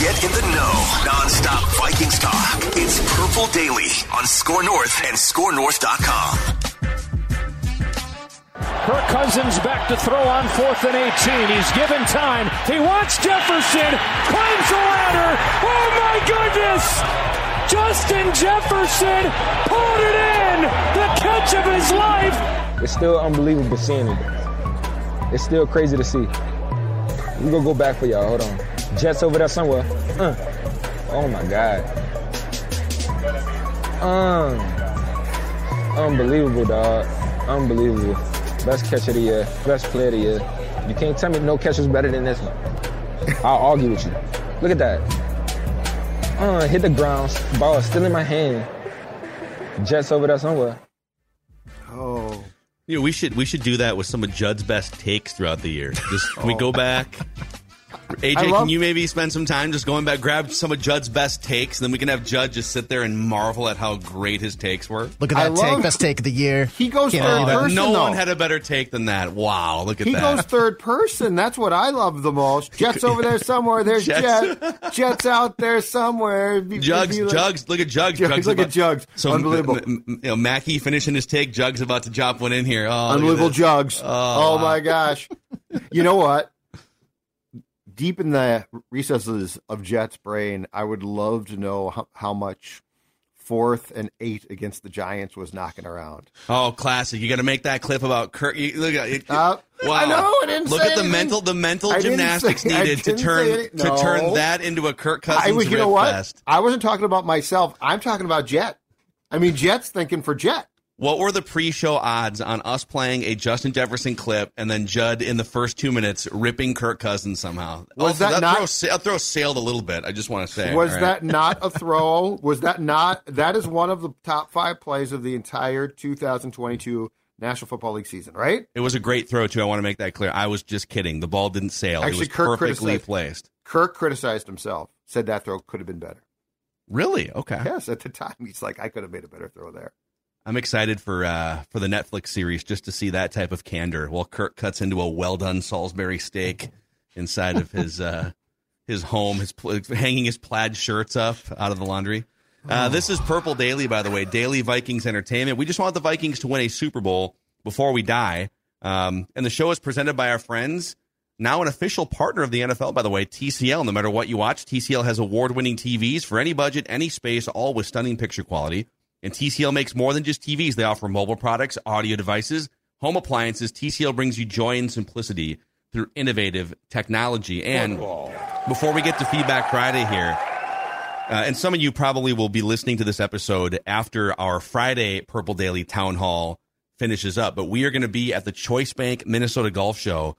Get in the know. Non-stop Vikings talk. It's Purple Daily on Score North and ScoreNorth.com. Kirk Cousins back to throw on fourth and 18. He's given time. He wants Jefferson. Climbs the ladder. Oh my goodness! Justin Jefferson pulled it in. The catch of his life. It's still unbelievable seeing it. It's still crazy to see. We gonna go back for y'all. Hold on. Jets over there somewhere. Uh. Oh my God. Um. Unbelievable, dog. Unbelievable. Best catch of the year. Best play of the year. You can't tell me no catch was better than this one. I'll argue with you. Look at that. Uh, hit the ground. Ball is still in my hand. Jets over there somewhere. Oh. You know, we should we should do that with some of Judd's best takes throughout the year. Just can we go back. AJ, love- can you maybe spend some time just going back, grab some of Judd's best takes, and then we can have Judd just sit there and marvel at how great his takes were. Look at I that take, love- best take of the year. He goes Can't third argue person, no though. one had a better take than that. Wow, look at He that. He goes third person. That's what I love the most. Jets over there somewhere. There's Jets. Jet. Jets out there somewhere. If Jugs, like- Jugs, look at Jugs. Jugs, Jugs look about- at Jugs. So, Unbelievable. m- m- you know, Mackey finishing his take. Jugs about to drop one in here. Oh, Unbelievable this. jugs. Oh, Oh, my gosh. You know what? Deep in the recesses of Jet's brain, I would love to know how, how much fourth and eight against the Giants was knocking around. Oh, classic! You got to make that clip about Kirk. You, look at it. Uh, wow! I know, I didn't look at the anything. mental, the mental I gymnastics say- needed to turn any- to turn that into a Kirk Cousins I was, you know what? fest. I wasn't talking about myself. I'm talking about Jet. I mean, Jet's thinking for Jet. What were the pre-show odds on us playing a Justin Jefferson clip and then Judd in the first two minutes ripping Kirk Cousins somehow? Was that that not- throw, sa- throw sailed a little bit? I just want to say. Was right? that not a throw? Was that not? That is one of the top five plays of the entire 2022 National Football League season, right? It was a great throw too. I want to make that clear. I was just kidding. The ball didn't sail. Actually, it was Kirk perfectly placed. Kirk criticized himself, said that throw could have been better. Really? Okay. Yes, at the time, he's like, I could have made a better throw there. I'm excited for uh, for the Netflix series just to see that type of candor. While Kirk cuts into a well done Salisbury steak inside of his uh, his home, his pl- hanging his plaid shirts up out of the laundry. Uh, this is Purple Daily, by the way, Daily Vikings Entertainment. We just want the Vikings to win a Super Bowl before we die. Um, and the show is presented by our friends, now an official partner of the NFL, by the way, TCL. No matter what you watch, TCL has award winning TVs for any budget, any space, all with stunning picture quality. And TCL makes more than just TVs. They offer mobile products, audio devices, home appliances. TCL brings you joy and simplicity through innovative technology. And before we get to Feedback Friday here, uh, and some of you probably will be listening to this episode after our Friday Purple Daily Town Hall finishes up, but we are going to be at the Choice Bank Minnesota Golf Show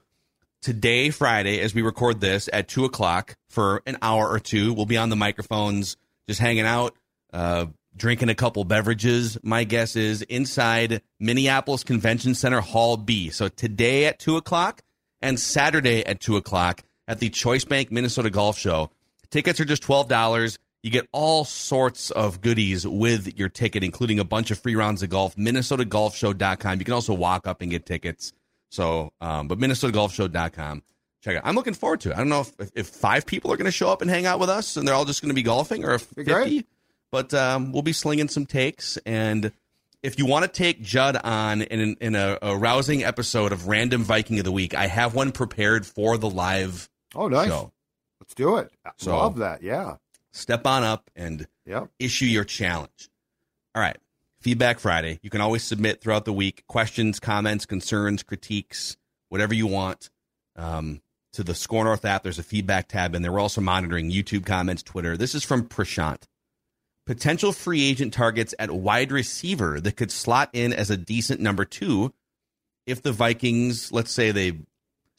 today, Friday, as we record this at two o'clock for an hour or two. We'll be on the microphones, just hanging out, uh, drinking a couple beverages. My guess is inside Minneapolis Convention Center Hall B. So today at two o'clock and Saturday at two o'clock at the Choice Bank Minnesota Golf Show. Tickets are just twelve dollars. You get all sorts of goodies with your ticket, including a bunch of free rounds of golf. MinnesotaGolfShow.com. You can also walk up and get tickets. So, um, but MinnesotaGolfShow.com. Check it out. I'm looking forward to it. I don't know if, if, five people are going to show up and hang out with us and they're all just going to be golfing or if Be 50, great. But um, we'll be slinging some takes. And if you want to take Judd on in, in a, a rousing episode of Random Viking of the Week, I have one prepared for the live Oh, nice. show. Let's do it. I So- Love that. Yeah. Step on up and Yep. issue your challenge. All right. Feedback Friday. You can always submit throughout the week questions, comments, concerns, critiques, whatever you want um, to the Score North app. There's a feedback tab, and we're also monitoring YouTube comments, Twitter. This is from Prashant. Potential free agent targets at wide receiver that could slot in as a decent number two if the Vikings, let's say they,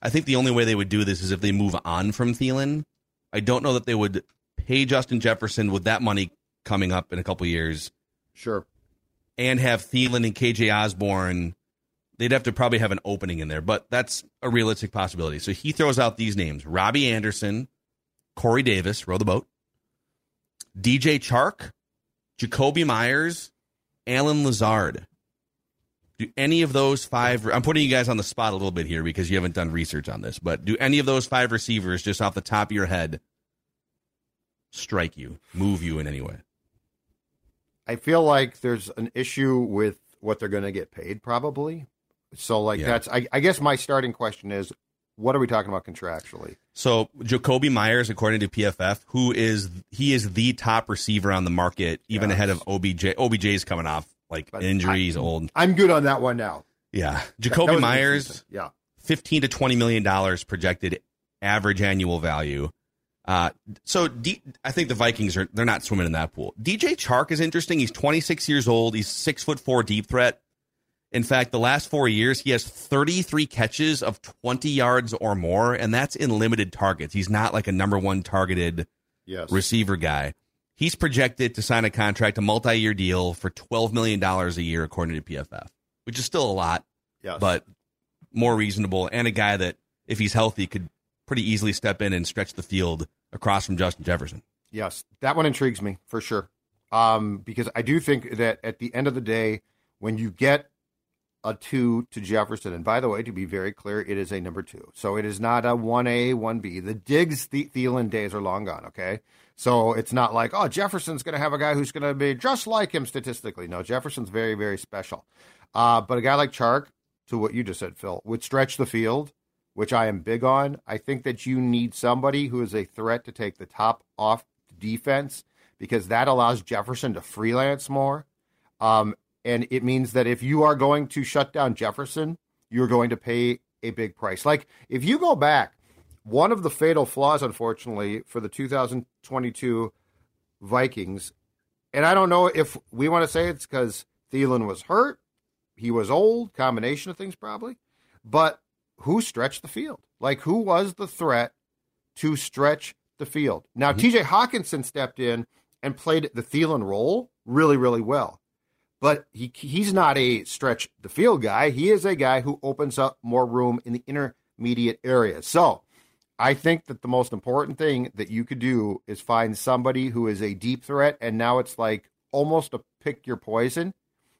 I think the only way they would do this is if they move on from Thielen. I don't know that they would pay Justin Jefferson with that money coming up in a couple years Sure. and have Thielen and KJ Osborne. They'd have to probably have an opening in there, but that's a realistic possibility. So he throws out these names Robbie Anderson, Corey Davis, Rondale Moore, DJ Chark, Jakobi Meyers, Allen Lazard. Do any of those five, I'm putting you guys on the spot a little bit here because you haven't done research on this, but do any of those five receivers, just off the top of your head, strike you, move you in any way? I feel like there's an issue with what they're going to get paid, probably. So, like, Yeah. that's, I, I guess my starting question is what are we talking about contractually? So Jakobi Meyers, according to PFF, who is he is the top receiver on the market, even Yes. ahead of OBJ. OBJ's coming off like But injuries, old. I'm good on that one now. Yeah, That- that Jakobi Meyers. Yeah. fifteen to twenty million dollars projected average annual value. Uh, so D, I think the Vikings are they're not swimming in that pool. DJ Chark is interesting. He's 26 years old. He's six foot four deep threat. In fact, the last four years he has 33 catches of 20 yards or more, and that's in limited targets. He's not like a number one targeted Yes. receiver guy. He's projected to sign a contract, a multi-year deal for 12 million dollars a year, according to PFF, which is still a lot yes. but more reasonable and a guy that if he's healthy could pretty easily step in and stretch the field across from Justin Jefferson. Yes, that one intrigues me for sure. Um, because I do think that at the end of the day, when you get a two to Jefferson, and by the way, to be very clear, it is a number two. So it is not a 1A, 1B. The Diggs the- Thielen days are long gone, okay? So it's not like, oh, Jefferson's going to have a guy who's going to be just like him statistically. No, Jefferson's very, very special. Uh, but a guy like Chark, to what you just said, Phil, would stretch the field, which I am big on. I think that you need somebody who is a threat to take the top off defense because that allows Jefferson to freelance more. Um, and it means that if you are going to shut down Jefferson, you're going to pay a big price. Like if you go back, one of the fatal flaws, unfortunately, for the 2022 Vikings, and I don't know if we want to say it's because Thielen was hurt, he was old, combination of things probably, but who stretched the field? Like who was the threat to stretch the field? Now mm-hmm. TJ Hockenson stepped in and played the Thielen role really, really well. But he he's not a stretch the field guy. He is a guy who opens up more room in the intermediate areas. So I think that the most important thing that you could do is find somebody who is a deep threat. And now it's like almost a pick your poison.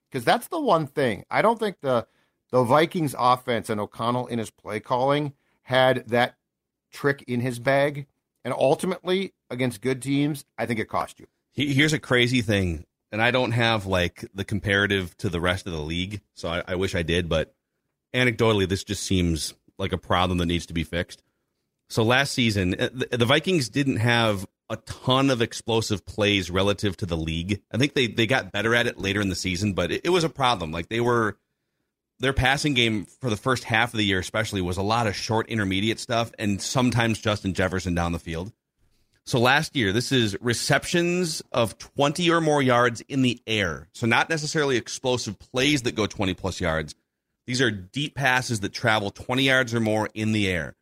Because that's the one thing. I don't think the the Vikings offense and O'Connell in his play calling had that trick in his bag. And ultimately, against good teams, I think it cost you. Here's a crazy thing, and I don't have like the comparative to the rest of the league, so I, I wish I did, but anecdotally, this just seems like a problem that needs to be fixed. So last season, uh, the, the Vikings didn't have a ton of explosive plays relative to the league. I think they they got better at it later in the season, but it, it was a problem. Like they were their passing game for the first half of the year, especially, was a lot of short intermediate stuff and sometimes Justin Jefferson down the field. So last year, this is receptions of 20 or more yards in the air. So not necessarily explosive plays that go 20 plus yards. These are deep passes that travel 20 yards or more in the air.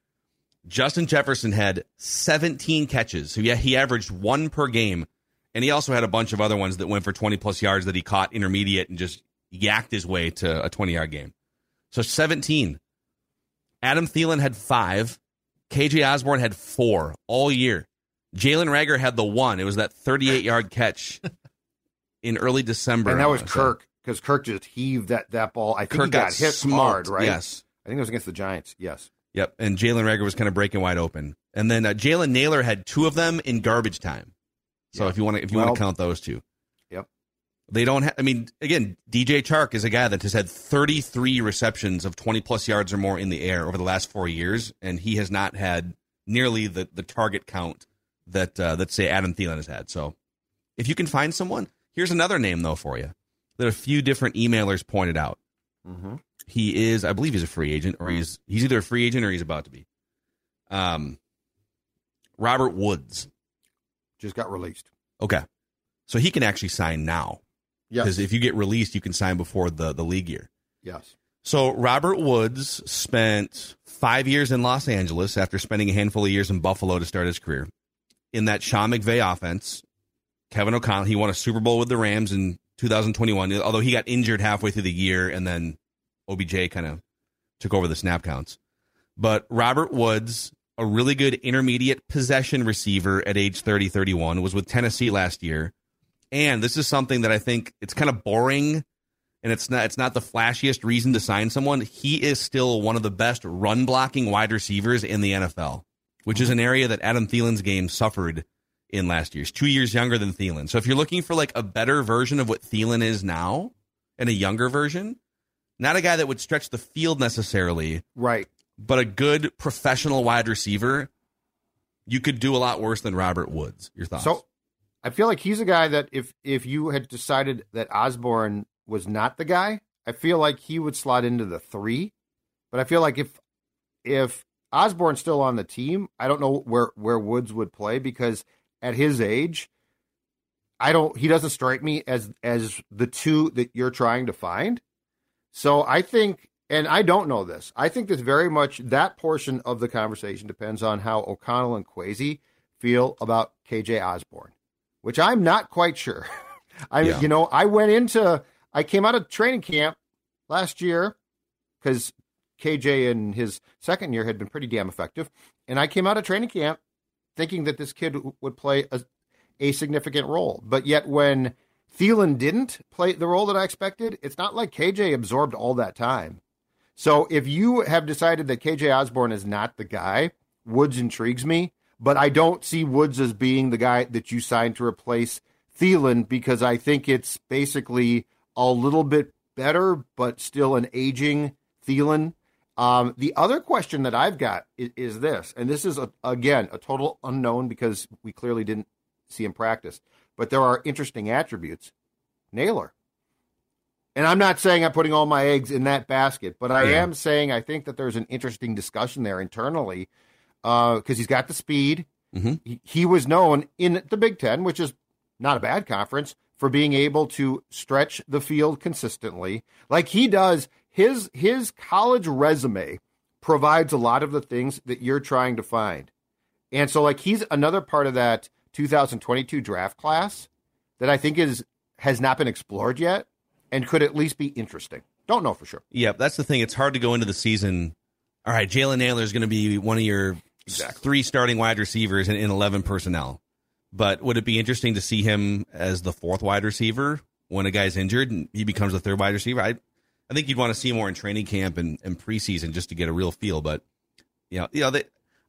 Justin Jefferson had 17 catches. So yeah, he averaged one per game. And he also had a bunch of other ones that went for 20 plus yards that he caught intermediate and just yacked his way to a 20 yard game. So 17. Adam Thielen had five. KJ Osborne had four all year. Jalen Reagor had the one. It was that 38 yard catch in early December. And that was Kirk because Kirk just heaved that, that ball. I think Kirk he got, got hit smoked, hard, right? yes. I think it was against the Giants. Yes. Yep. And Jalen Reagor was kind of breaking wide open. And then uh, Jalen Nailor had two of them in garbage time. So Yeah. if you want to, if you Well- want to count those two, Yep. they don't have. I mean, again, DJ Chark is a guy that has had 33 receptions of 20 plus yards or more in the air over the last four years, and he has not had nearly the the target count that uh, that say Adam Thielen has had. So if you can find someone, here's another name though for you that a few different emailers pointed out. Mm-hmm. He is, I believe, he's a free agent, or he's he's either a free agent or he's about to be. Um, Robert Woods just got released. Okay, so he can actually sign now. Yeah. Because Yes. if you get released, you can sign before the the league year. Yes. So Robert Woods spent five years in Los Angeles after spending a handful of years in Buffalo to start his career. In that Sean McVay offense, Kevin O'Connell, he won a Super Bowl with the Rams in 2021, although he got injured halfway through the year and then OBJ kind of took over the snap counts. But Robert Woods, a really good intermediate possession receiver at age 30, 31, was with Tennessee last year. And this is something that I think it's kind of boring and it's not it's not the flashiest reason to sign someone. He is still one of the best run blocking wide receivers in the NFL, which is an area that Adam Thielen's game suffered in last year. He's two years younger than Thielen. So if you're looking for like a better version of what Thielen is now and a younger version, not a guy that would stretch the field necessarily, Right. but a good professional wide receiver, you could do a lot worse than Robert Woods. Your thoughts? So I feel like he's a guy that if if you had decided that Osborne was not the guy, I feel like he would slot into the three. But I feel like if if Osborne's still on the team, I don't know where where Woods would play because at his age, I don't he doesn't strike me as as the two that you're trying to find. So I think and I don't know this. I think that very much that portion of the conversation depends on how O'Connell and Kwesi feel about KJ Osborne, which I'm not quite sure. I Yeah. you know, I went into I came out of training camp last year because KJ in his second year had been pretty damn effective. And I came out of training camp thinking that this kid would play a, a significant role. But yet, when Thielen didn't play the role that I expected, it's not like KJ absorbed all that time. So if you have decided that KJ Osborne is not the guy, Woods intrigues me, but I don't see Woods as being the guy that you signed to replace Thielen because I think it's basically a little bit better, but still an aging Thielen. Um, the other question that I've got is, is this, and this is a, again a total unknown because we clearly didn't see him practice, but there are interesting attributes. Nailor. And I'm not saying I'm putting all my eggs in that basket, but I Yeah. am saying I think that there's an interesting discussion there internally because he's got the speed. Mhm. He, he was known in the Big Ten, which is not a bad conference, for being able to stretch the field consistently, like he does. His his college resume provides a lot of the things that you're trying to find, and so like he's another part of that 2022 draft class that I think is has not been explored yet and could at least be interesting. Don't know for sure. Yeah, that's the thing. It's hard to go into the season. All right, Jalen Nailor is going to be one of your three starting wide receivers in, in 11 personnel. But would it be interesting to see him as the fourth wide receiver when a guy's injured and he becomes the third wide receiver? I, I think you'd want to see more in training camp and, and preseason just to get a real feel. But you know, you know, they,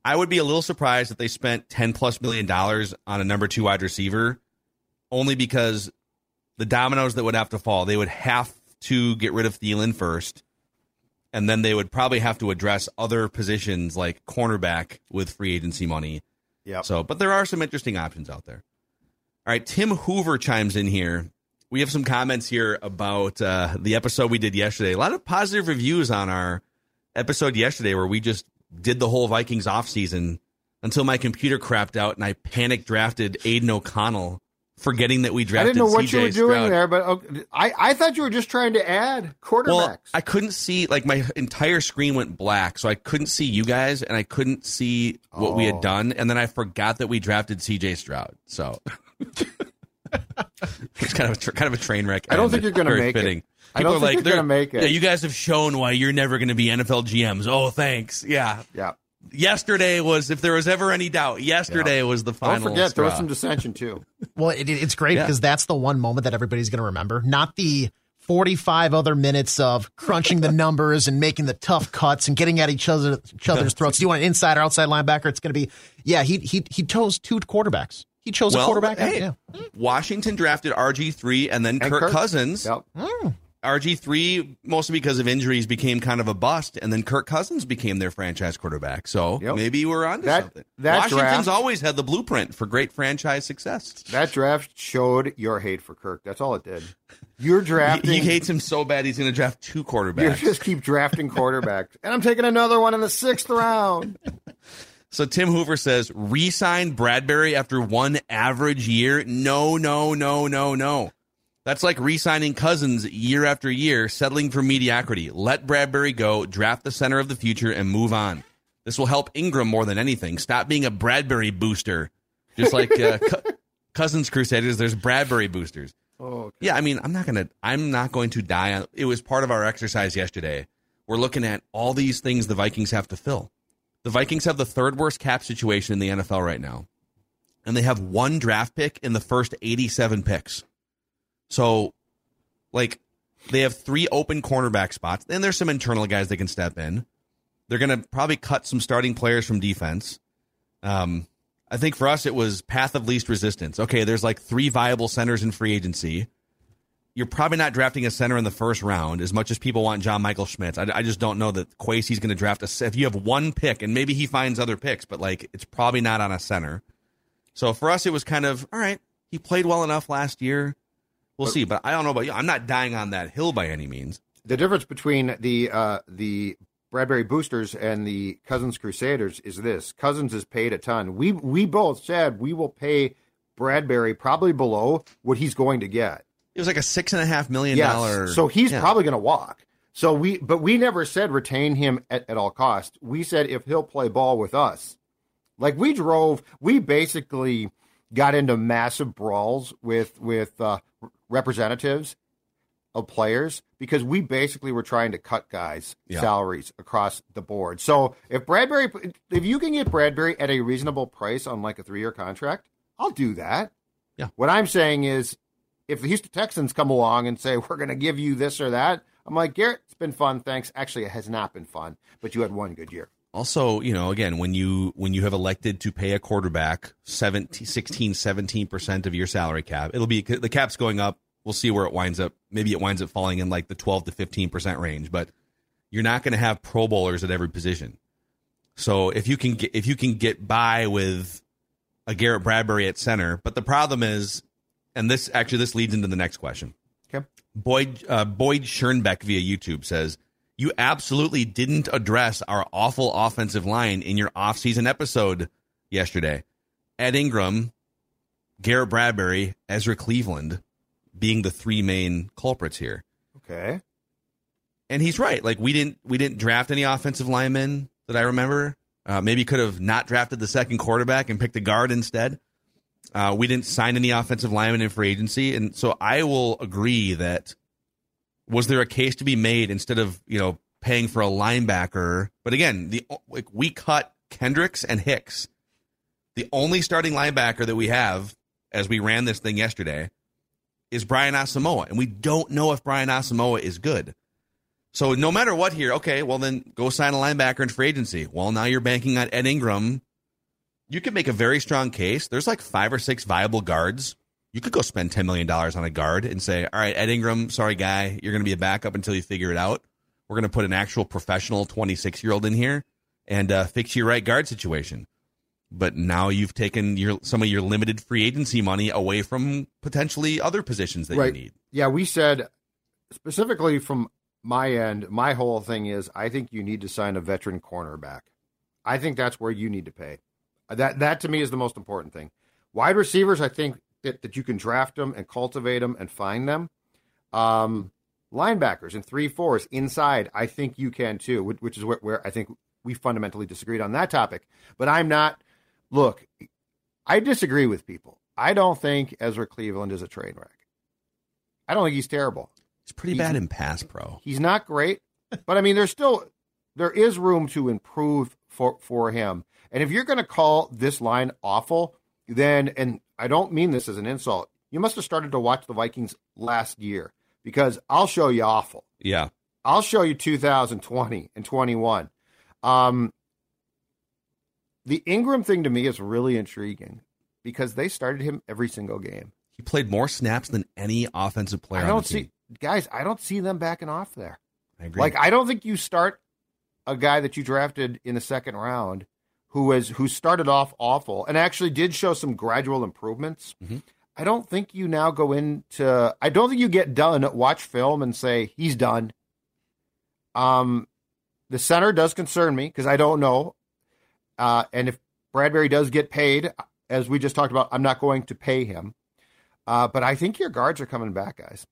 I would be a little surprised that they spent 10 plus million dollars on a number two wide receiver, only because the dominoes that would have to fall, they would have to get rid of Thielen first, and then they would probably have to address other positions like cornerback with free agency money. Yeah. So, but there are some interesting options out there. All right, Tim Hoover chimes in here. We have some comments here about uh, the episode we did yesterday. A lot of positive reviews on our episode yesterday where we just did the whole Vikings offseason until my computer crapped out and I panic drafted Aidan O'Connell, forgetting that we drafted. I didn't know what CJ you were doing Stroud. there, but okay, I, I thought you were just trying to add quarterbacks. Well, I couldn't see like my entire screen went black, so I couldn't see you guys, and I couldn't see what we Oh. had done, and then I forgot that we drafted C.J. Stroud. So it's kind of a tr- kind of a train wreck. I don't think you're gonna very make it. fitting. I don't People are think like, you're they're- gonna make it. Yeah, you guys have shown why you're never going to be NFL GMs. Oh, thanks. Yeah. yeah. Yesterday was, if there was ever any doubt, yesterday was the Don't final. forget, there was some dissension too. Well, it, it- it's great Yeah. because that's the one moment that everybody's going to remember, not the 45 other minutes of crunching the numbers and making the tough cuts and getting at each other each other's throats. Do you want an inside or outside linebacker? It's going to be yeah. He he he chose two quarterbacks. He chose Well, a quarterback. hey, Yeah. Washington drafted RG three and then And Kirk, Kirk. Cousins. Yep. Hmm. All RG three mostly because of injuries became kind of a bust, and then Kirk Cousins became their franchise quarterback. So Yep. maybe we're onto That- something. that Washington's draft- always had the blueprint for great franchise success. That draft showed your hate for Kirk. That's all it did. You're drafting. He, he hates him so bad he's going to draft two You quarterbacks. just keep drafting quarterbacks, and I'm taking another one in the sixth round. So Tim Hoover says, re-sign Bradbury after one average year? No, no, no, no, no. That's like re-signing Cousins year after year, settling for mediocrity. Let Bradbury go, draft the center of the future, and move on. This will help Ingram more than anything. Stop being a Bradbury booster, just like uh, Co- Cousins Crusaders. There's Bradbury boosters. Oh, Yeah, I mean, I'm not gonna, I'm not going to die on. It was part of our exercise yesterday. We're looking at all these things the Vikings have to fill. The Vikings have the third worst cap situation in the NFL right now, and they have one draft pick in the first 87 picks. So, like, they have three open cornerback spots, and there's some internal guys they can step in. They're going to probably cut some starting players from defense. Um, I think for us, it was path of least resistance. Okay, there's like three viable centers in free agency. You're probably not drafting a center in the first round as much as people want John Michael Schmitz. I, I just don't know that Kwesi's going to draft a. If you have one pick, and maybe he finds other picks, but like it's probably not on a center. So for us, it was kind of all right. He played well enough last year. We'll see, but I don't know about you. I'm not dying on that hill by any means. the difference between the uh, the Bradbury Boosters and the Cousins Crusaders is this: Cousins is paid a ton. We we both said we will pay Bradbury probably below what he's going to get. It was like a six and a half million Yes, dollar. so he's Yeah. probably going to walk. So we, but we never said retain him at, at all costs. We said if he'll play ball with us, like we drove, we basically got into massive brawls with with uh, representatives of players because we basically were trying to cut guys' Yeah. salaries across the board. So if Bradbury, if you can get Bradbury at a reasonable price on like a three year contract, I'll do that. Yeah. What I'm saying is, if the Houston Texans come along and say we're going to give you this or that, I'm like Garrett. It's been fun, thanks. Actually, it has not been fun, but you had one good year. also you know again when you when you have elected to pay a quarterback 17 16 17% of your salary cap it'll be the cap's going up we'll see where it winds up maybe it winds up falling in like the 12 to 15% range but you're not going to have pro bowlers at every position so if you can get if you can get by with a Garrett Bradbury at center but the problem is and this actually this leads into the next question Okay. Boyd uh, Boyd Schernbeck via YouTube says, "You absolutely didn't address our awful offensive line in your offseason episode yesterday. Ed Ingram, Garrett Bradbury, Ezra Cleveland being the three main culprits here. Okay. And he's right. Like we didn't we didn't draft any offensive linemen that I remember. Uh, maybe could have not drafted the second quarterback and picked a guard instead. Uh, we didn't sign any offensive linemen in free agency, and so I will agree that was there a case to be made instead of you know paying for a linebacker? But again, the like we cut Kendricks and Hicks. The only starting linebacker that we have as we ran this thing yesterday is Brian Asamoah, and we don't know if Brian Asamoah is good. So no matter what here, okay, well then go sign a linebacker in free agency. Well, now you're banking on Ed Ingram. You could make a very strong case. There's like five or six viable guards. You could go spend $10 million on a guard and say, all right, Ed Ingram, sorry, guy, you're going to be a backup until you figure it out. We're going to put an actual professional 26 year old in here and uh, fix your right guard situation. But now you've taken your some of your limited free agency money away from potentially other positions that right. you need. Yeah, we said specifically from my end, my whole thing is I think you need to sign a veteran cornerback. I think that's where you need to pay. That that to me is the most important thing. Wide receivers, I think that, that you can draft them and cultivate them and find them. Um, linebackers and three fours inside, I think you can too, which, is where, where I think we fundamentally disagreed on that topic. But I'm not. Look, I disagree with people. I don't think Ezra Cleveland is a train wreck. I don't think he's terrible. He's pretty He's- bad in pass pro. He's not great, but I mean, there's still there is room to improve for for him. And if you're going to call this line awful, then and I don't mean this as an insult, you must have started to watch the Vikings last year because I'll show you awful. Yeah. I'll show you 2020 and 21. Um, the Ingram thing to me is really intriguing because they started him every single game. He played more snaps than any offensive player. I don't see guys, I don't see them backing off there. I agree. Like I don't think you start a guy that you drafted in the second round who was who started off awful and actually did show some gradual improvements. Mhm. I don't think you now go into I don't think you get done, watch film and say he's done. Um the center does concern me because I don't know. Uh, and if Bradbury does get paid, as we just talked about, I'm not going to pay him. Uh, but I think your guards are coming back, guys.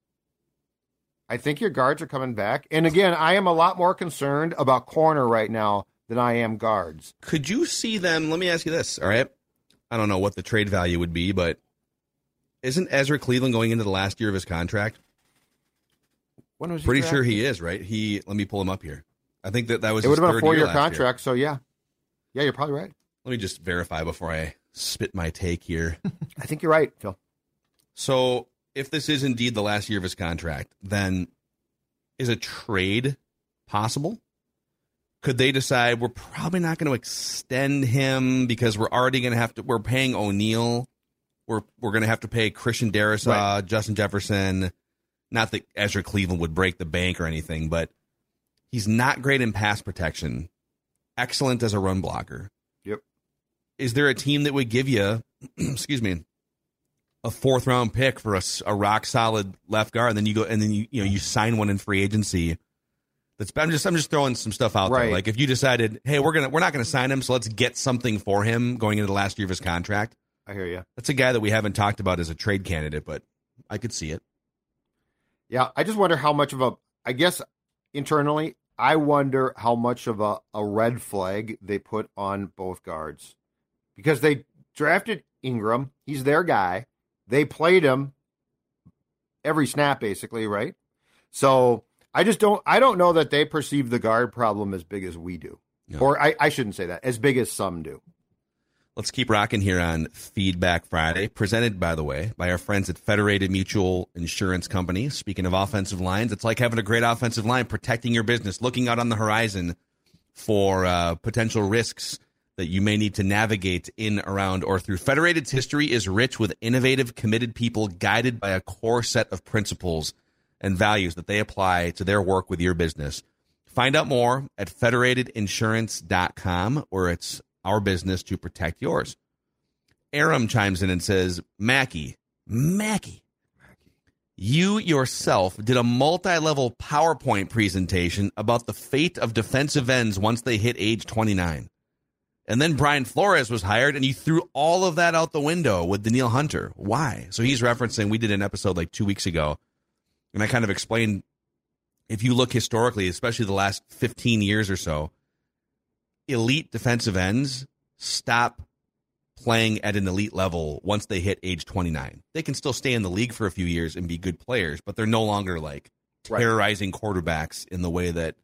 I think your guards are coming back. And again, I am a lot more concerned about corner right now than I am guards. Could you see them? Let me ask you this. All right. I don't know what the trade value would be, but isn't Ezra Cleveland going into the last year of his contract? When was he Pretty drafted? sure he is, right? He. Let me pull him up here. I think that that was. It would have been a four year year. contract. So yeah, yeah, you're probably right. Let me just verify before I spit my take here. I think you're right, Phil. so, if this is indeed the last year of his contract, then is a trade possible? Could they decide we're probably not going to extend him because we're already going to have to? We're paying O'Neill. We're we're going to have to pay Christian Darrisaw, Right. Justin Jefferson. Not that Ezra Cleveland would break the bank or anything, but he's not great in pass protection. Excellent as a run blocker. Yep. Is there a team that would give you, excuse me, a fourth round pick for a rock solid left guard, and then you go and then you you know you sign one in free agency. That's I'm just I'm just throwing some stuff out there. Right. Like if you decided, hey, we're gonna we're not gonna sign him, so let's get something for him going into the last year of his contract. I hear you. That's a guy that we haven't talked about as a trade candidate, but I could see it. Yeah, I just wonder how much of a. I guess internally, I wonder how much of a, a red flag they put on both guards because they drafted Ingram. He's their guy. They played him every snap, basically, right? So I just don't. I don't know that they perceive the guard problem as big as we do, No. or I, I shouldn't say that as big as some do. Let's keep rocking here on Feedback Friday, presented, by the way, by our friends at Federated Mutual Insurance Company. Speaking of offensive lines, it's like having a great offensive line, protecting your business, looking out on the horizon for uh, potential risks that you may need to navigate in, around, or through. Federated's history is rich with innovative, committed people guided by a core set of principles and values that they apply to their work with your business. Find out more at federatedinsurance.com, where it's our business to protect yours. Aram chimes in and says, Mackey, Mackey, you yourself did a multi level PowerPoint presentation about the fate of defensive ends once they hit age 29. And then Brian Flores was hired, and you threw all of that out the window with Danielle Hunter. Why? So he's referencing, we did an episode like two weeks ago, and I kind of explained if you look historically, especially the last 15 years or so, elite defensive ends stop playing at an elite level once they hit age 29. They can still stay in the league for a few years and be good players, but they're no longer like Right. terrorizing quarterbacks in the way that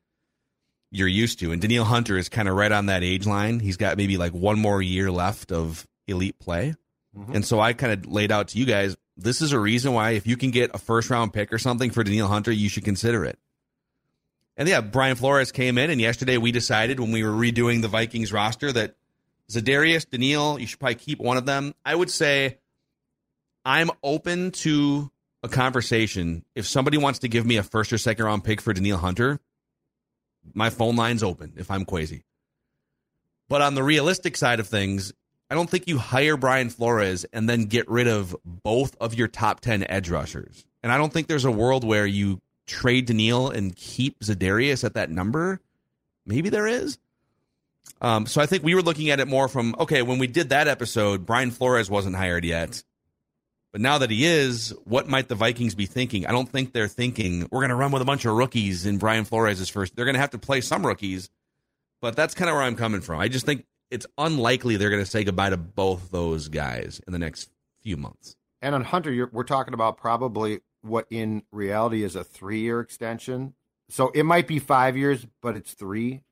you're used to. And Danielle Hunter is kind of right on that age line. He's got maybe like one more year left of elite play. Mm-hmm. And so I kind of laid out to you guys this is a reason why if you can get a first round pick or something for Danielle Hunter, you should consider it. And yeah, Brian Flores came in, and yesterday we decided when we were redoing the Vikings roster that Za'Darius, Daniil, you should probably keep one of them. I would say I'm open to a conversation. If somebody wants to give me a first or second round pick for Danielle Hunter, my phone line's open if I'm crazy. But on the realistic side of things, I don't think you hire Brian Flores and then get rid of both of your top 10 edge rushers. And I don't think there's a world where you trade Danielle and keep Za'Darius at that number. Maybe there is. Um, so I think we were looking at it more from okay, when we did that episode, Brian Flores wasn't hired yet. But now that he is, what might the Vikings be thinking? I don't think they're thinking we're going to run with a bunch of rookies in Brian Flores' first. They're going to have to play some rookies, but that's kind of where I'm coming from. I just think it's unlikely they're going to say goodbye to both those guys in the next few months. And on Hunter, you're, we're talking about probably what in reality is a three year extension. So it might be five years, but it's three.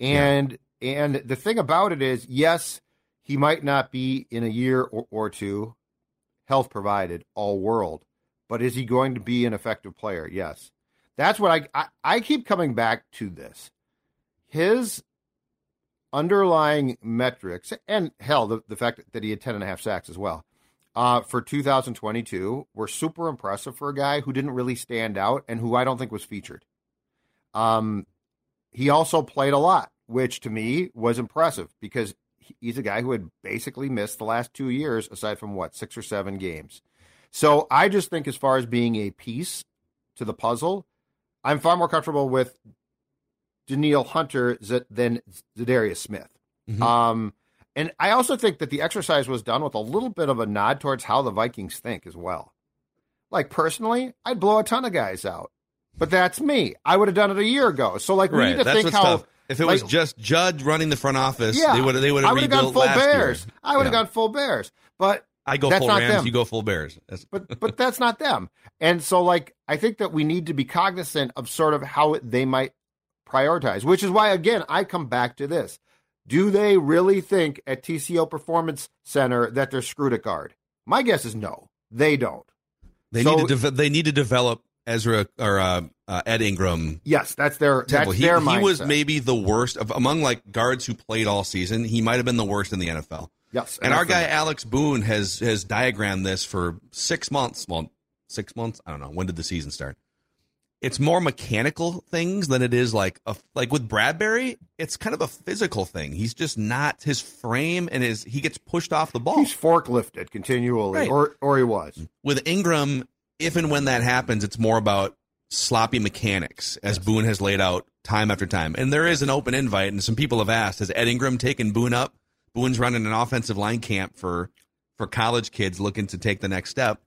And and the thing about it is, yes, he might not be in a year or, or two, health provided, all world. But is he going to be an effective player? Yes. That's what I I, I keep coming back to this. His underlying metrics, and hell, the, the fact that he had 10 and a half sacks as well. uh, for 2022 were super impressive for a guy who didn't really stand out and who I don't think was featured. Um, he also played a lot, which to me was impressive because he's a guy who had basically missed the last two years, aside from what six or seven games. So I just think, as far as being a piece to the puzzle, I'm far more comfortable with Danielle Hunter than Za'Darius Smith. Mm-hmm. Um, and I also think that the exercise was done with a little bit of a nod towards how the Vikings think as well. Like personally, I'd blow a ton of guys out, but that's me. I would have done it a year ago. So like we right. need to that's think how. Tough. If it like, was just Judd running the front office, yeah, they would they would have gone full Bears. Year. I would have yeah. gone full Bears, but I go full Rams. Them. You go full Bears. but but that's not them. And so like I think that we need to be cognizant of sort of how they might prioritize, which is why again I come back to this. Do they really think at TCO Performance Center that they're screwed at guard? My guess is no. They don't. They so, need to de- they need to develop Ezra or uh, uh, Ed Ingram. Yes, that's their that's he, their He was maybe the worst of among like guards who played all season. He might have been the worst in the NFL. Yes, and our guy Alex Boone has has diagrammed this for six months. Well, six months. I don't know. When did the season start? It's more mechanical things than it is like a like with Bradbury. It's kind of a physical thing. He's just not his frame and his he gets pushed off the ball. He's forklifted continually, right. or or he was with Ingram if and when that happens, it's more about sloppy mechanics, as yes. Boone has laid out time after time. And there is an open invite, and some people have asked: Has Ed Ingram taken Boone up? Boone's running an offensive line camp for for college kids looking to take the next step.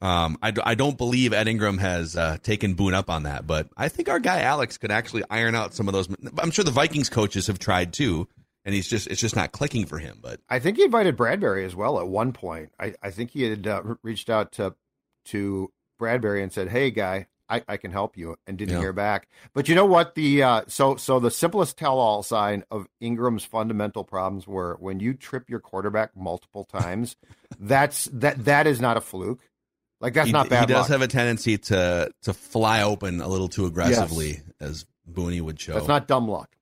Um, I, I don't believe Ed Ingram has uh, taken Boone up on that, but I think our guy Alex could actually iron out some of those. I'm sure the Vikings coaches have tried too, and he's just it's just not clicking for him. But I think he invited Bradbury as well at one point. I, I think he had uh, reached out to to Bradbury and said, "Hey, guy, I, I can help you," and didn't yeah. hear back. But you know what? The uh, so so the simplest tell-all sign of Ingram's fundamental problems were when you trip your quarterback multiple times. that's that that is not a fluke. Like that's he, not bad. He does luck. have a tendency to to fly open a little too aggressively, yes. as Booney would show. That's not dumb luck.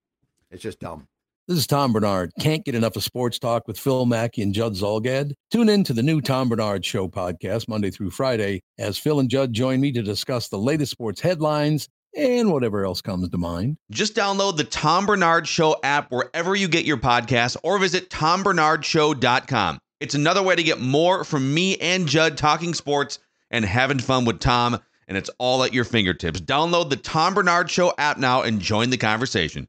It's just dumb. This is Tom Barnard. Can't get enough of sports talk with Phil Mackey and Judd Zulgad? Tune in to the new Tom Barnard Show podcast Monday through Friday as Phil and Judd join me to discuss the latest sports headlines and whatever else comes to mind. Just download the Tom Barnard Show app wherever you get your podcasts or visit tombarnardshow.com. It's another way to get more from me and Judd talking sports and having fun with Tom, and it's all at your fingertips. Download the Tom Barnard Show app now and join the conversation.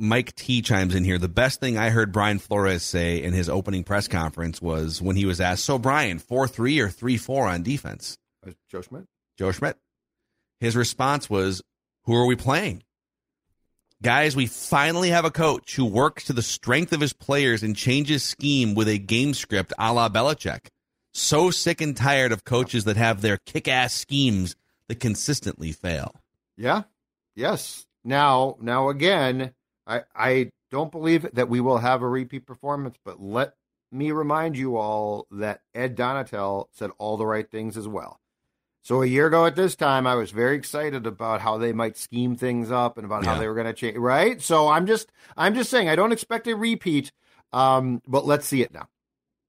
Mike T chimes in here. The best thing I heard Brian Flores say in his opening press conference was when he was asked, "So Brian, four three or three four on defense?" Uh, Joe Schmidt. Joe Schmidt. His response was, "Who are we playing?" Guys, we finally have a coach who works to the strength of his players and changes scheme with a game script a la Belichick. So sick and tired of coaches that have their kick ass schemes that consistently fail. Yeah. Yes. Now, now again, I, I don't believe that we will have a repeat performance, but let me remind you all that Ed Donatell said all the right things as well. So a year ago at this time, I was very excited about how they might scheme things up and about yeah. how they were going to change. Right. So I'm just, I'm just saying, I don't expect a repeat, um, but let's see it now.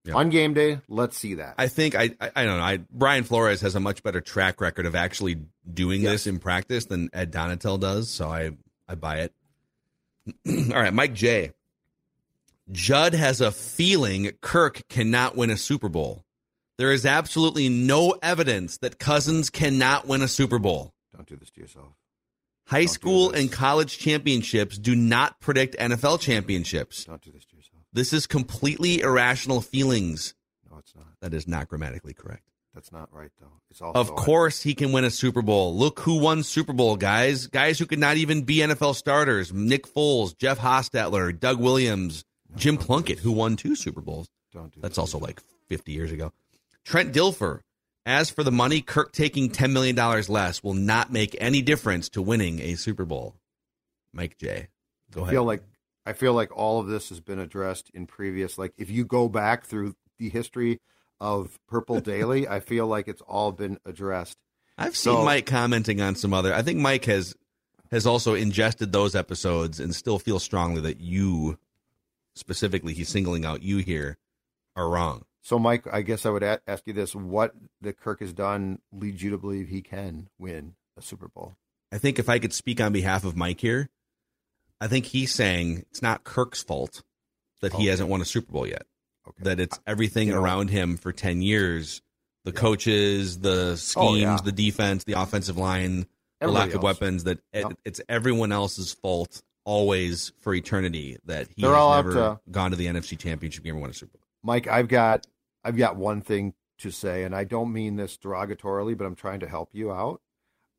Yeah. On game day, let's see that. I think I, I, I don't know. I Brian Flores has a much better track record of actually doing yes. this in practice than Ed Donatell does, so I I buy it. All right, Mike J. Judd has a feeling Kirk cannot win a Super Bowl. There is absolutely no evidence that Cousins cannot win a Super Bowl. Don't do this to yourself. High Don't school and college championships do not predict NFL championships. Don't do this to yourself. This is completely irrational feelings. No, it's not. That is not grammatically correct. That's not right, though. It's also of course he can win a Super Bowl. Look who won Super Bowl, guys. Guys who could not even be NFL starters. Nick Foles, Jeff Hostetler, Doug Williams, no, Jim Plunkett, who won two Super Bowls. Don't do That's also like 50 years ago. Trent Dilfer. As for the money, Kirk taking $10 million less will not make any difference to winning a Super Bowl. Mike J. Go ahead. I feel like I feel like all of this has been addressed in previous. Like if you go back through the history of Purple Daily, I feel like it's all been addressed. I've seen So- Mike commenting on some other. I think Mike has has also ingested those episodes and still feels strongly that you, specifically, he's singling out you here, are wrong. So, Mike, I guess I would a- ask you this: What that Kirk has done leads you to believe he can win a Super Bowl? I think if I could speak on behalf of Mike here, I think he's saying it's not Kirk's fault that he Oh. hasn't won a Super Bowl yet. Okay. That it's everything You know- around him for ten years. The coaches, the schemes, Oh, yeah. the defense, the offensive line, the Everybody lack of weapons. That it, Yep. it's everyone else's fault always for eternity. That he They're all never to- gone to the NFC Championship game or won a Super Bowl. Mike, I've got I've got one thing to say, and I don't mean this derogatorily, but I'm trying to help you out.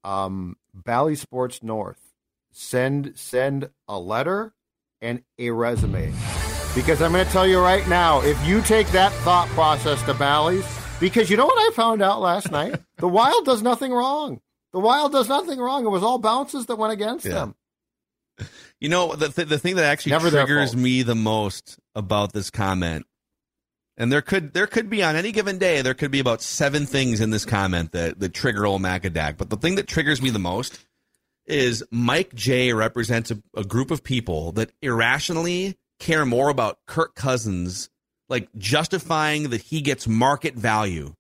Um, Bally Sports North, send send a letter and a resume, because I'm going to tell you right now, if you take that thought process to Bally's, because you know what I found out last night, the Wild does nothing wrong. The Wild does nothing wrong. It was all bounces that went against Yeah. them. You know, the th- the thing that actually Never triggers me the most about this comment, and there could there could be on any given day there could be about seven things in this comment that that trigger old Macadac. But the thing that triggers me the most is Mike J represents a, a group of people that irrationally care more about Kirk Cousins, like justifying that he gets market value.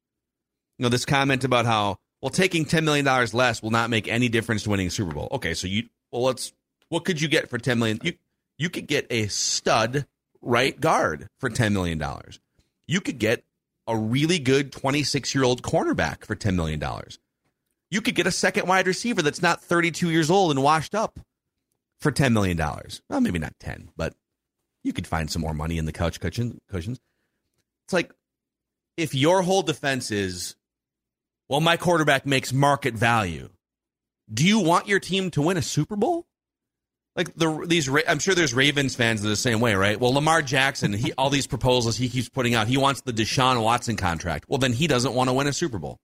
You know, this comment about how well taking ten million dollars less will not make any difference to winning a Super Bowl. Okay, so you well let's what could you get for ten million? You you could get a stud right guard for ten million dollars. You could get a really good twenty six year old cornerback for ten million dollars. You could get a second wide receiver that's not thirty two years old and washed up for ten million dollars. Well, maybe not ten, but you could find some more money in the couch cushion, cushions. It's like if your whole defense is, well, my quarterback makes market value. Do you want your team to win a Super Bowl? Like the these, I'm sure there's Ravens fans are the same way, right? Well, Lamar Jackson, he all these proposals he keeps putting out. He wants the Deshaun Watson contract. Well, then he doesn't want to win a Super Bowl.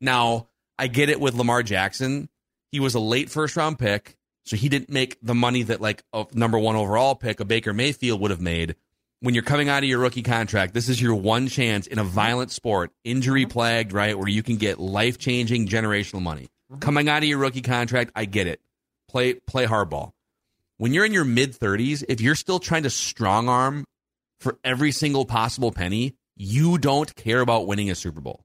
Now, I get it with Lamar Jackson. He was a late first round pick, so he didn't make the money that like a number one overall pick, a Baker Mayfield would have made. When you're coming out of your rookie contract, this is your one chance in a violent sport, injury plagued, right, where you can get life changing generational money. Mm-hmm. Coming out of your rookie contract, I get it. Play play hardball. When you're in your mid 30s, if you're still trying to strong arm for every single possible penny, you don't care about winning a Super Bowl.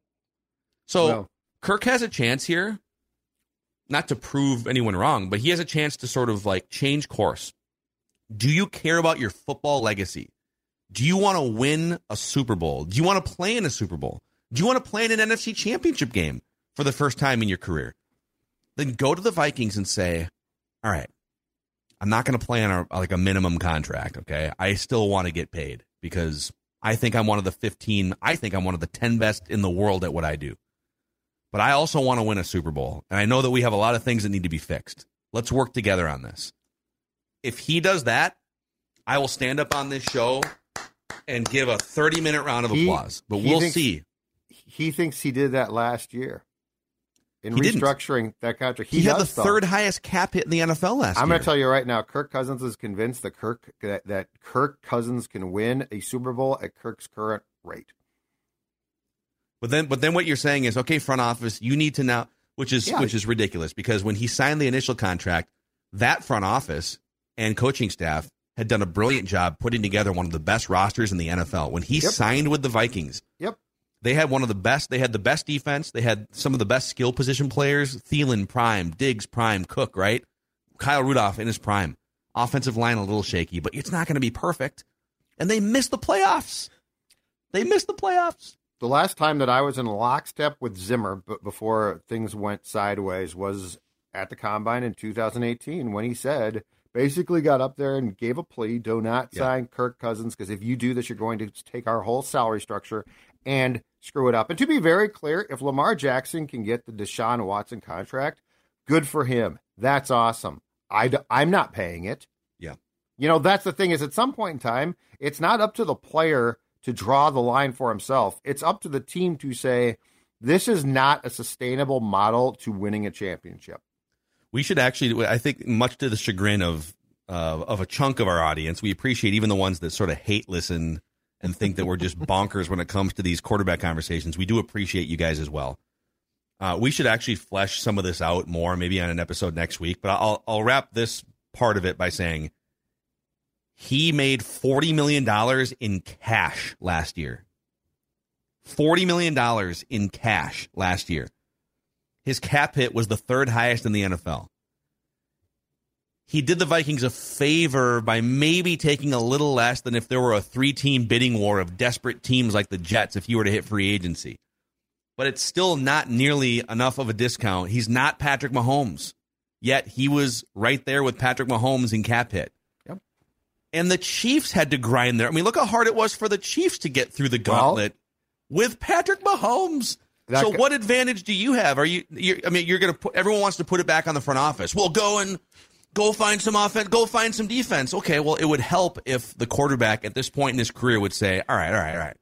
So No. Kirk has a chance here, not to prove anyone wrong, but he has a chance to sort of like change course. Do you care about your football legacy? Do you want to win a Super Bowl? Do you want to play in a Super Bowl? Do you want to play in an NFC championship game for the first time in your career? Then go to the Vikings and say, all right, I'm not going to play on a, like a minimum contract. Okay. I still want to get paid because I think I'm one of the 15, I think I'm one of the 10 best in the world at what I do. But I also want to win a Super Bowl. And I know that we have a lot of things that need to be fixed. Let's work together on this. If he does that, I will stand up on this show and give a 30 minute round of He- applause. But we'll thinks- see. He thinks he did that last year in He didn't. restructuring that contract. He, had the though. third highest cap hit in the NFL last year. I'm going to tell you right now, Kirk Cousins is convinced that Kirk that, that Kirk Cousins can win a Super Bowl at Kirk's current rate. But then, but then what you're saying is, okay, front office, you need to now, which is Yeah. which is ridiculous because when he signed the initial contract, that front office and coaching staff had done a brilliant job putting together one of the best rosters in the NFL. When he Yep. signed with the Vikings, Yep. they had one of the best. They had the best defense. They had some of the best skill position players: Thielen, prime, Diggs, prime, Cook, right? Kyle Rudolph in his prime. Offensive line a little shaky, but it's not going to be perfect. And they missed the playoffs. They missed the playoffs. The last time that I was in lockstep with Zimmer, but before things went sideways, was at the combine in 2018 when he said, basically got up there and gave a plea: do not Yeah. sign Kirk Cousins because if you do this, you're going to take our whole salary structure and screw it up. And to be very clear, if Lamar Jackson can get the Deshaun Watson contract, good for him. That's awesome. I d- I'm not paying it. Yeah. You know, that's the thing is at some point in time, it's not up to the player to draw the line for himself. It's up to the team to say, this is not a sustainable model to winning a championship. We should actually, I think, much to the chagrin of uh, of a chunk of our audience, we appreciate even the ones that sort of hate listen and think that we're just bonkers when it comes to these quarterback conversations. We do appreciate you guys as well. Uh, we should actually flesh some of this out more, maybe on an episode next week. But I'll I'll wrap this part of it by saying he made forty million dollars in cash last year. $40 million in cash last year. His cap hit was the third highest in the NFL. He did the Vikings a favor by maybe taking a little less than if there were a three team bidding war of desperate teams like the Jets if you were to hit free agency. But it's still not nearly enough of a discount. He's not Patrick Mahomes. Yet he was right there with Patrick Mahomes in cap hit. And the Chiefs had to grind there. I mean, look how hard it was for the Chiefs to get through the gauntlet. Well, with Patrick Mahomes. So, what advantage do you have? Are you? I mean, you're going to. Everyone wants to put it back on the front office. Well, go and go find some offense. Go find some defense. Okay. Well, it would help if the quarterback at this point in his career would say, "All right, all right, all right.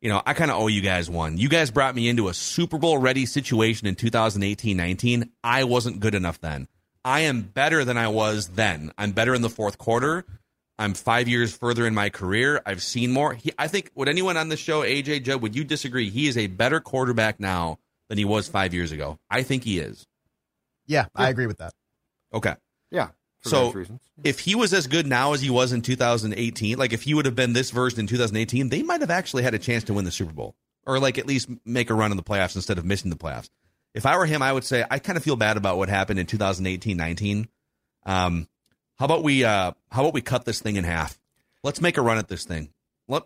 You know, I kind of owe you guys one. You guys brought me into a Super Bowl ready situation in 2018-19. I wasn't good enough then. I am better than I was then. I'm better in the fourth quarter. I'm five years further in my career. I've seen more. He, I think, would anyone on the show, AJ, Joe, would you disagree? He is a better quarterback now than he was five years ago. I think he is. Yeah, I agree with that. Okay. Yeah. So if he was as good now as he was in 2018, like if he would have been this version in 2018, they might have actually had a chance to win the Super Bowl or like at least make a run in the playoffs instead of missing the playoffs. If I were him, I would say I kind of feel bad about what happened in 2018 19. Um, how about we uh how about we cut this thing in half? Let's make a run at this thing. Let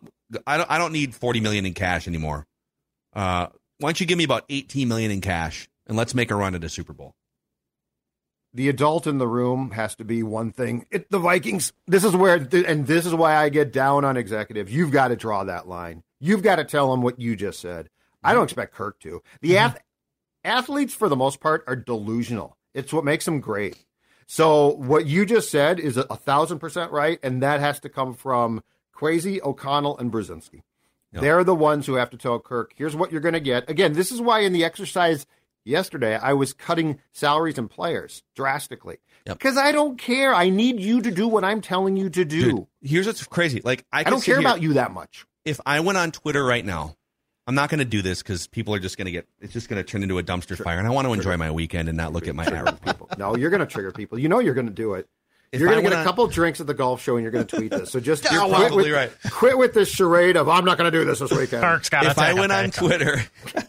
I don't I don't need 40 million in cash anymore. Uh why don't you give me about 18 million in cash and let's make a run at a Super Bowl? The adult in the room has to be one thing. It, the Vikings. This is where, and this is why I get down on executives. You've got to draw that line. You've got to tell them what you just said. I don't expect Kirk to. The mm-hmm. ath- athletes, for the most part, are delusional. It's what makes them great. So what you just said is a, a thousand percent right, and that has to come from Kwesi, O'Connell, and Brzezinski. Yep. They're the ones who have to tell Kirk, here's what you're going to get. Again, this is why in the exercise yesterday I was cutting salaries and players drastically because yep. I don't care. I need you to do what I'm telling you to do. Dude, here's what's crazy. Like I, I don't care here, about you that much. If I went on Twitter right now I'm not going to do this because people are just going to get. It's just going to turn into a dumpster fire, and I want to enjoy my weekend and not look at my arrow. people. No, you're going to trigger people. You know you're going to do it. If you're going to get a couple drinks at the golf show, and you're going to tweet this. So just you're quit with, right. quit with this charade of I'm not going to do this this weekend. if I went on Twitter,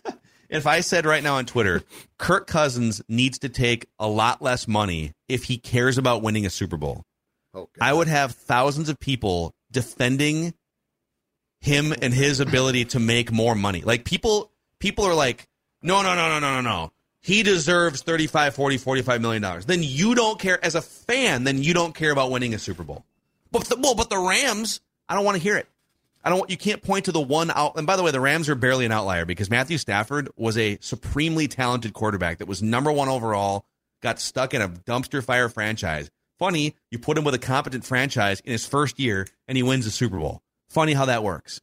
if I said right now on Twitter, Kirk Cousins needs to take a lot less money if he cares about winning a Super Bowl, oh, I would have thousands of people defending him and his ability to make more money. Like people people are like, "No, no, no, no, no, no, no. He deserves 35, 40, 45 million dollars." Then you don't care as a fan, then you don't care about winning a Super Bowl. But the, well, but the Rams, I don't want to hear it. I don't you can't point to the one out and by the way, the Rams are barely an outlier because Matthew Stafford was a supremely talented quarterback that was number 1 overall, got stuck in a dumpster fire franchise. Funny, you put him with a competent franchise in his first year and he wins the Super Bowl. Funny how that works.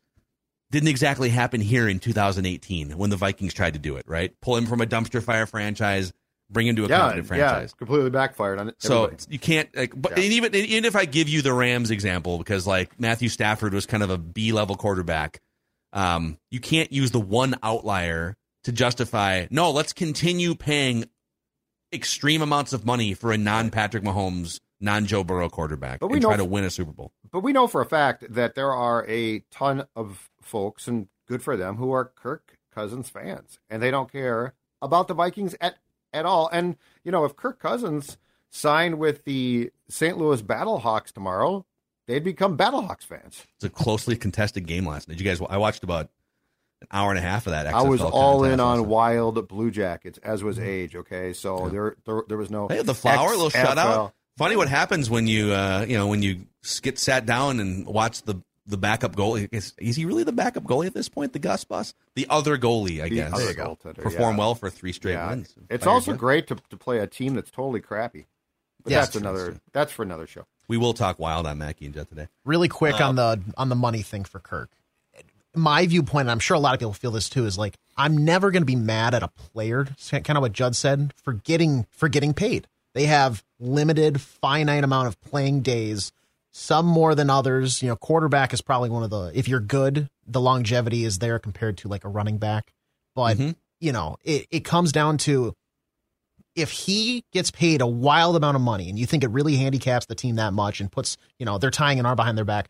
Didn't exactly happen here in 2018 when the Vikings tried to do it, right? Pull him from a dumpster fire franchise, bring him to a yeah, competent franchise. Yeah, completely backfired on it. So you can't like, but yeah. even even if I give you the Rams example, because like Matthew Stafford was kind of a B level quarterback, um, you can't use the one outlier to justify. No, let's continue paying extreme amounts of money for a non Patrick Mahomes non Joe Burrow quarterback but we and know, try to win a Super Bowl. But we know for a fact that there are a ton of folks, and good for them, who are Kirk Cousins fans, and they don't care about the Vikings at at all. And you know, if Kirk Cousins signed with the St. Louis Battlehawks tomorrow, they'd become Battlehawks fans. It's a closely contested game last night. Did you guys? I watched about an hour and a half of that. XFL I was all in on Wild Blue Jackets, as was. Age. Okay, so yeah. there, there, there was no. Hey, the flower, XFL. little shutout. Funny what happens when you uh, you know when you get sat down and watch the the backup goalie. Is, is he really the backup goalie at this point? The Gus Bus, the other goalie, I the guess. Other go. Perform yeah. well for three straight yeah. wins. It's also great to, to play a team that's totally crappy. But yes, that's another. That's, that's, for another show. We will talk wild on Mackey and Judd today. Really quick uh, on the on the money thing for Kirk. my viewpoint, and I'm sure a lot of people feel this too, is like I'm never going to be mad at a player. Kind of what Judd said for getting for getting paid. They have limited, finite amount of playing days. Some more than others. You know, quarterback is probably one of the. If you're good, the longevity is there compared to like a running back. But Mhm. you know, it it comes down to if he gets paid a wild amount of money, and you think it really handicaps the team that much, and puts you know they're tying an arm behind their back.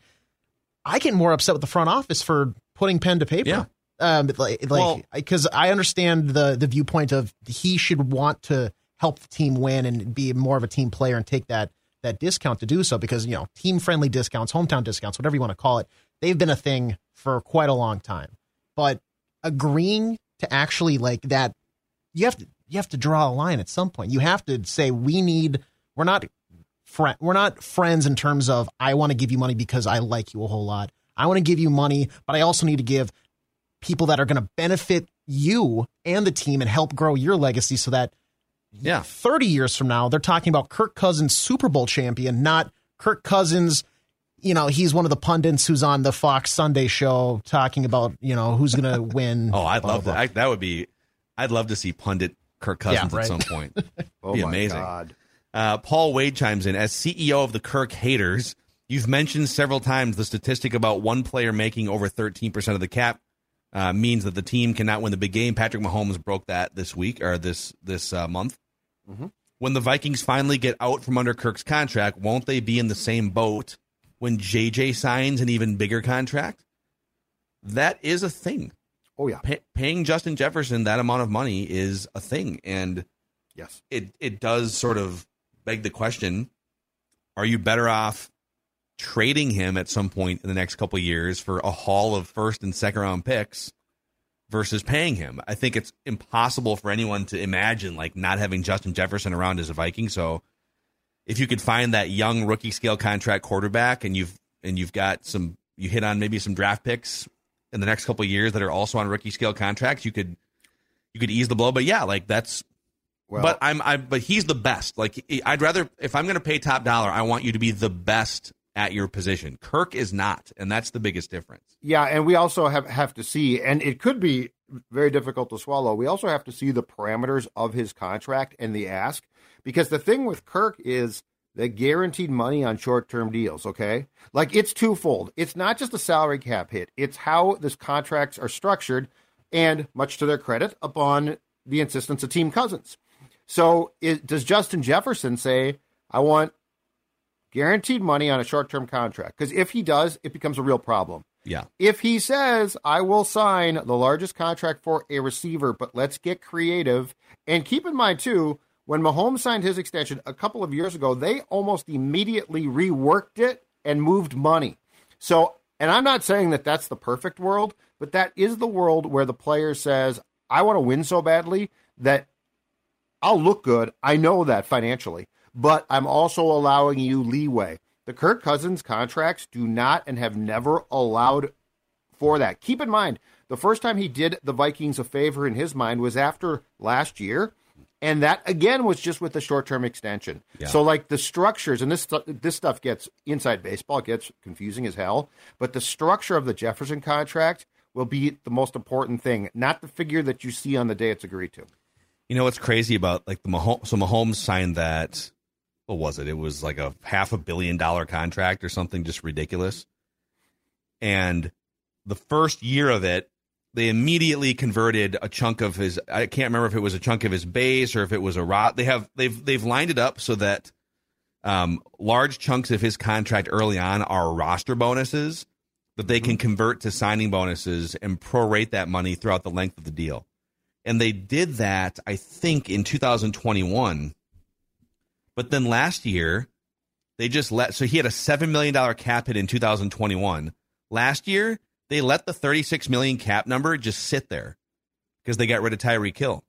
I get more upset with the front office for putting pen to paper. Yeah. Um, like, like, because I understand the the viewpoint of he should want to help the team win and be more of a team player and take that that discount to do so because you know team friendly discounts, hometown discounts, whatever you want to call it, they've been a thing for quite a long time. But agreeing to actually like that, you have to you have to draw a line at some point. You have to say we need. We're not friend. We're not friends in terms of I want to give you money because I like you a whole lot. I want to give you money, but I also need to give people that are going to benefit you and the team and help grow your legacy so that Yeah. 30 years from now they're talking about Kirk Cousins Super Bowl champion, not Kirk Cousins you know, he's one of the pundits who's on the Fox Sunday show talking about, you know, who's going to win. Oh, I'd blah, love blah, that. I, that would be. I'd love to see pundit Kirk Cousins Yeah, at some point. Oh be my amazing. God. Uh, Paul Wade chimes in as CEO of the Kirk haters. You've mentioned several times the statistic about one player making over 13% of the cap uh, means that the team cannot win the big game. Patrick Mahomes broke that this week or this this uh, month. Mm-hmm. When the Vikings finally get out from under Kirk's contract, won't they be in the same boat when JJ signs an even bigger contract? That is a thing. Oh yeah. Pa- paying Justin Jefferson that amount of money is a thing, and Yes. it it does sort of beg the question: Are you better off trading him at some point in the next couple of years for a haul of first and second round picks versus paying him? I think it's impossible for anyone to imagine like not having Justin Jefferson around as a Viking. So if you could find that young rookie scale contract quarterback and you've and you've got some you hit on maybe some draft picks in the next couple of years that are also on rookie scale contracts, you could you could ease the blow. But yeah, like that's Well, but I'm I but he's the best. Like I'd rather if I'm going to pay top dollar, I want you to be the best at your position. Kirk is not, and that's the biggest difference. Yeah, and we also have have to see, and it could be very difficult to swallow. We also have to see the parameters of his contract and the ask, because the thing with Kirk is the guaranteed money on short term deals. Okay, like it's twofold. It's not just a salary cap hit; it's how these contracts are structured, and much to their credit, upon the insistence of Team Cousins. So, it, does Justin Jefferson say, "I want"? Guaranteed money on a short term contract. Because if he does, it becomes a real problem. Yeah, If he says, I will sign the largest contract for a receiver, but let's get creative. And keep in mind, too, when Mahomes signed his extension a couple of years ago, they almost immediately reworked it and moved money. So, and I'm not saying that that's the perfect world, but that is the world where the player says, I want to win so badly that I'll look good. I know that financially, but I'm also allowing you leeway. The Kirk Cousins contracts do not and have never allowed for that. Keep in mind, the first time he did the Vikings a favor in his mind was after last year. And that again was just with the short-term extension. Yeah. So, like the structures, and this this stuff gets inside baseball it gets confusing as hell. But the structure of the Jefferson contract will be the most important thing, not the figure that you see on the day it's agreed to. you know what's crazy about like the Mahomes? So Mahomes signed that. What was it? It was like a half a billion dollar contract or something, just ridiculous. And the first year of it, they immediately converted a chunk of his. I can't remember if it was a chunk of his base or if it was a rot. They have they've they've lined it up so that um, large chunks of his contract early on are roster bonuses that they can convert to signing bonuses and prorate that money throughout the length of the deal. And they did that, I think, in 2021. But then last year, they just let so he had a seven million dollar cap hit in 2021. Last year, they let the 36 million cap number just sit there because they got rid of Tyreek Hill.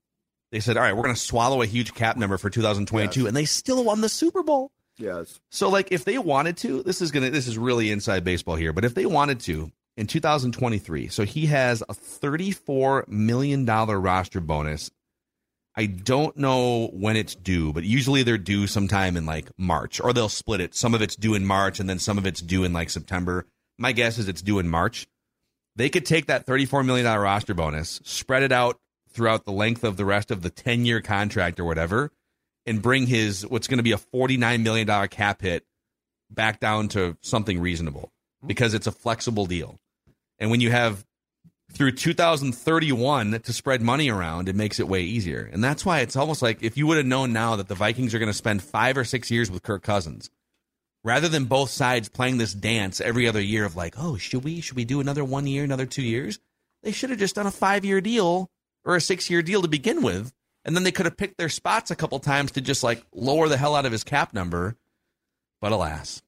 They said, "All right, we're going to swallow a huge cap number for 2022," Yes. and they still won the Super Bowl. Yes. So like if they wanted to, this is gonna this is really inside baseball here, but if they wanted to in 2023, so he has a 34 million dollar roster bonus. I don't know when it's due, but usually they're due sometime in like March, or they'll split it. Some of it's due in March, and then some of it's due in like September. My guess is it's due in March. They could take that $34 million roster bonus, spread it out throughout the length of the rest of the 10 year contract or whatever, and bring his what's going to be a $49 million cap hit back down to something reasonable because it's a flexible deal. And when you have through 2031 to spread money around, it makes it way easier. And that's why it's almost like if you would have known now that the Vikings are going to spend five or six years with Kirk Cousins, rather than both sides playing this dance every other year of like, oh, should we should we do another one year, another two years? They should have just done a five year deal or a six year deal to begin with, and then they could have picked their spots a couple times to just like lower the hell out of his cap number. But alas,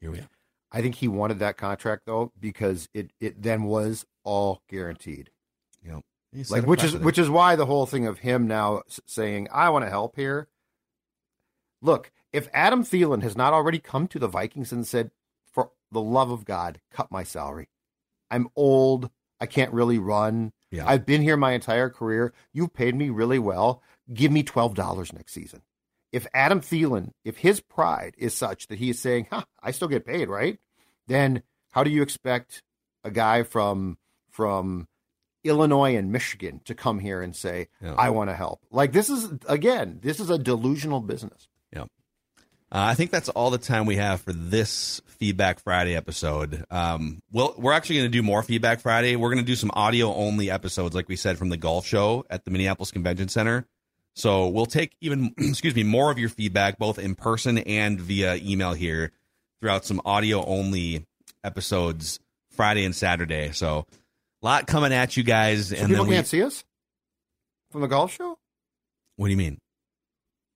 here we are. I think he wanted that contract though because it it then was all guaranteed. You know, like which is which is why the whole thing of him now saying I want to help here. Look, if Adam Thielen has not already come to the Vikings and said, "For the love of God, cut my salary. I'm old. I can't really run. Yeah. I've been here my entire career. You've paid me really well. Give me twelve dollars next season." If Adam Thielen, if his pride is such that he is saying, huh, I still get paid, right? Then how do you expect a guy from from Illinois and Michigan to come here and say, Yeah. I want to help? Like this is again, this is a delusional business. Yeah. Uh, I think that's all the time we have for this Feedback Friday episode. Um, we'll, we're actually going to do more Feedback Friday. We're going to do some audio only episodes, like we said, from the golf show at the Minneapolis Convention Center. So we'll take even, excuse me, more of your feedback, both in person and via email here throughout some audio only episodes Friday and Saturday. So lot coming at you guys. So and people then we, can't see us from the golf show. what do you mean?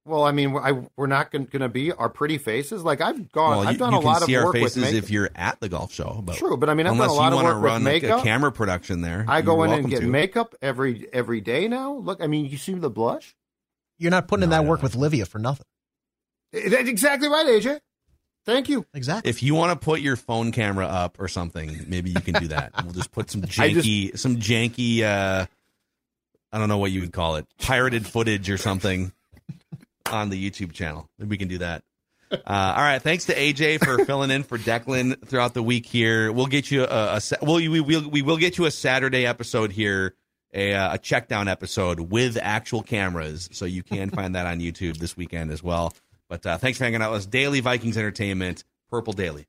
Well, I mean, I, we're not going to be our pretty faces. Like I've gone, well, I've done you a can lot see of our work with faces makeup. if you're at the golf show. But True, but I mean, I've unless done a lot you of want to work with run makeup. a camera production there, I go in and get to. makeup every every day now. Look, I mean, you see the blush. You're not putting in that work with Livia for nothing. That's exactly right, AJ. Thank you. Exactly. If you want to put your phone camera up or something, maybe you can do that. we'll just put some I just- janky, some janky. uh I don't know what you would call it, pirated footage or something on the YouTube channel. Maybe we can do that. Uh, all right, thanks to AJ for filling in for Declan throughout the week. Here, we'll get you a, a well, we will we will get you a Saturday episode here, a uh, a check down episode with actual cameras, so you can find that on YouTube this weekend as well. But uh, thanks for hanging out with us. Daily Vikings Entertainment, Purple Daily.